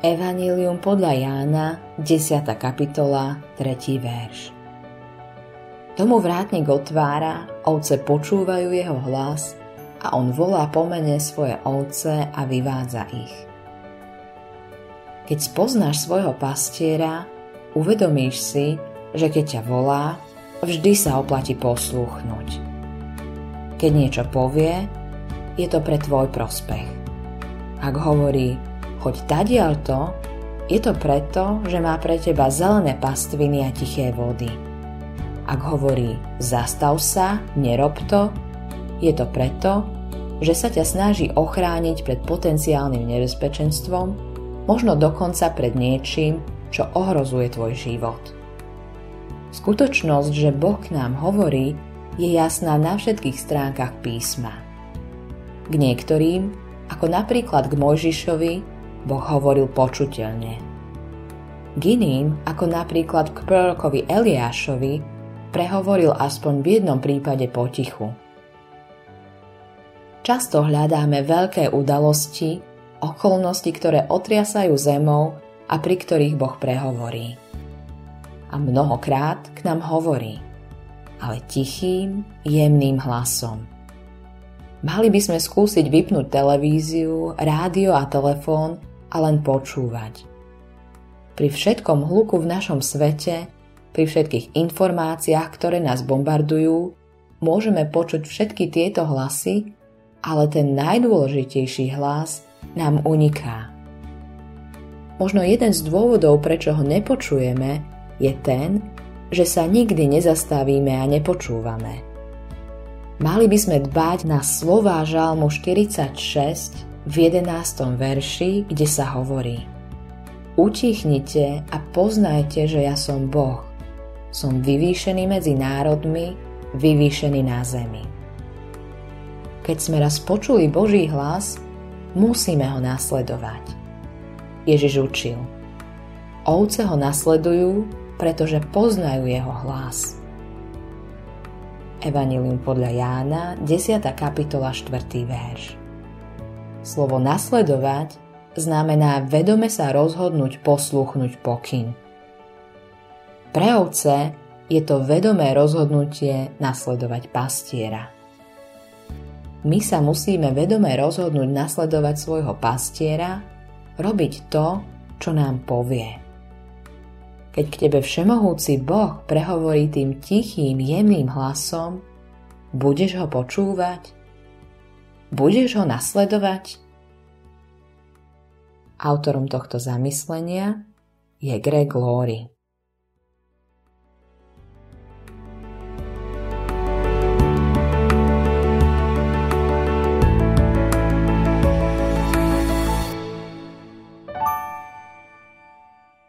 Evanílium podľa Jána, 10. kapitola, 3. verš. Tomu vrátnik otvára, ovce počúvajú jeho hlas a on volá pomene svoje ovce a vyvádza ich. Keď spoznáš svojho pastiera, uvedomíš si, že keď ťa volá, vždy sa oplatí poslúchnuť. Keď niečo povie, je to pre tvoj prospech. Ak hovorí, choď tadiaľ to, je to preto, že má pre teba zelené pastviny a tiché vody. Ak hovorí zastav sa, nerob to, je to preto, že sa ťa snaží ochrániť pred potenciálnym nebezpečenstvom, možno dokonca pred niečím, čo ohrozuje tvoj život. Skutočnosť, že Boh k nám hovorí, je jasná na všetkých stránkach písma. K niektorým, ako napríklad k Mojžišovi, Boh hovoril počuteľne. K iným, ako napríklad k prorokovi Eliášovi, prehovoril aspoň v jednom prípade potichu. Často hľadáme veľké udalosti, okolnosti, ktoré otriasajú zemou a pri ktorých Boh prehovorí. A mnohokrát k nám hovorí, ale tichým, jemným hlasom. Mali by sme skúsiť vypnúť televíziu, rádio a telefón a len počúvať. Pri všetkom hluku v našom svete, pri všetkých informáciách, ktoré nás bombardujú, môžeme počuť všetky tieto hlasy, ale ten najdôležitejší hlas nám uniká. Možno jeden z dôvodov, prečo ho nepočujeme, je ten, že sa nikdy nezastavíme a nepočúvame. Mali by sme dbať na slová Žalmu 46 v 11. verši, kde sa hovorí Utichnite a poznajte, že ja som Boh. Som vyvýšený medzi národmi, vyvýšený na zemi. Keď sme raz počuli Boží hlas, musíme ho nasledovať. Ježiš učil. Ovce ho nasledujú, pretože poznajú jeho hlas. Evangelium podľa Jána, 10. kapitola, 4. verš. Slovo nasledovať znamená vedome sa rozhodnúť posluchnúť pokyn. Pre ovce je to vedomé rozhodnutie nasledovať pastiera. My sa musíme vedome rozhodnúť nasledovať svojho pastiera, robiť to, čo nám povie. Keď k tebe všemohúci Boh prehovorí tým tichým, jemným hlasom, budeš ho počúvať? Budeš ho nasledovať? Autorom tohto zamyslenia je Greg Laurie.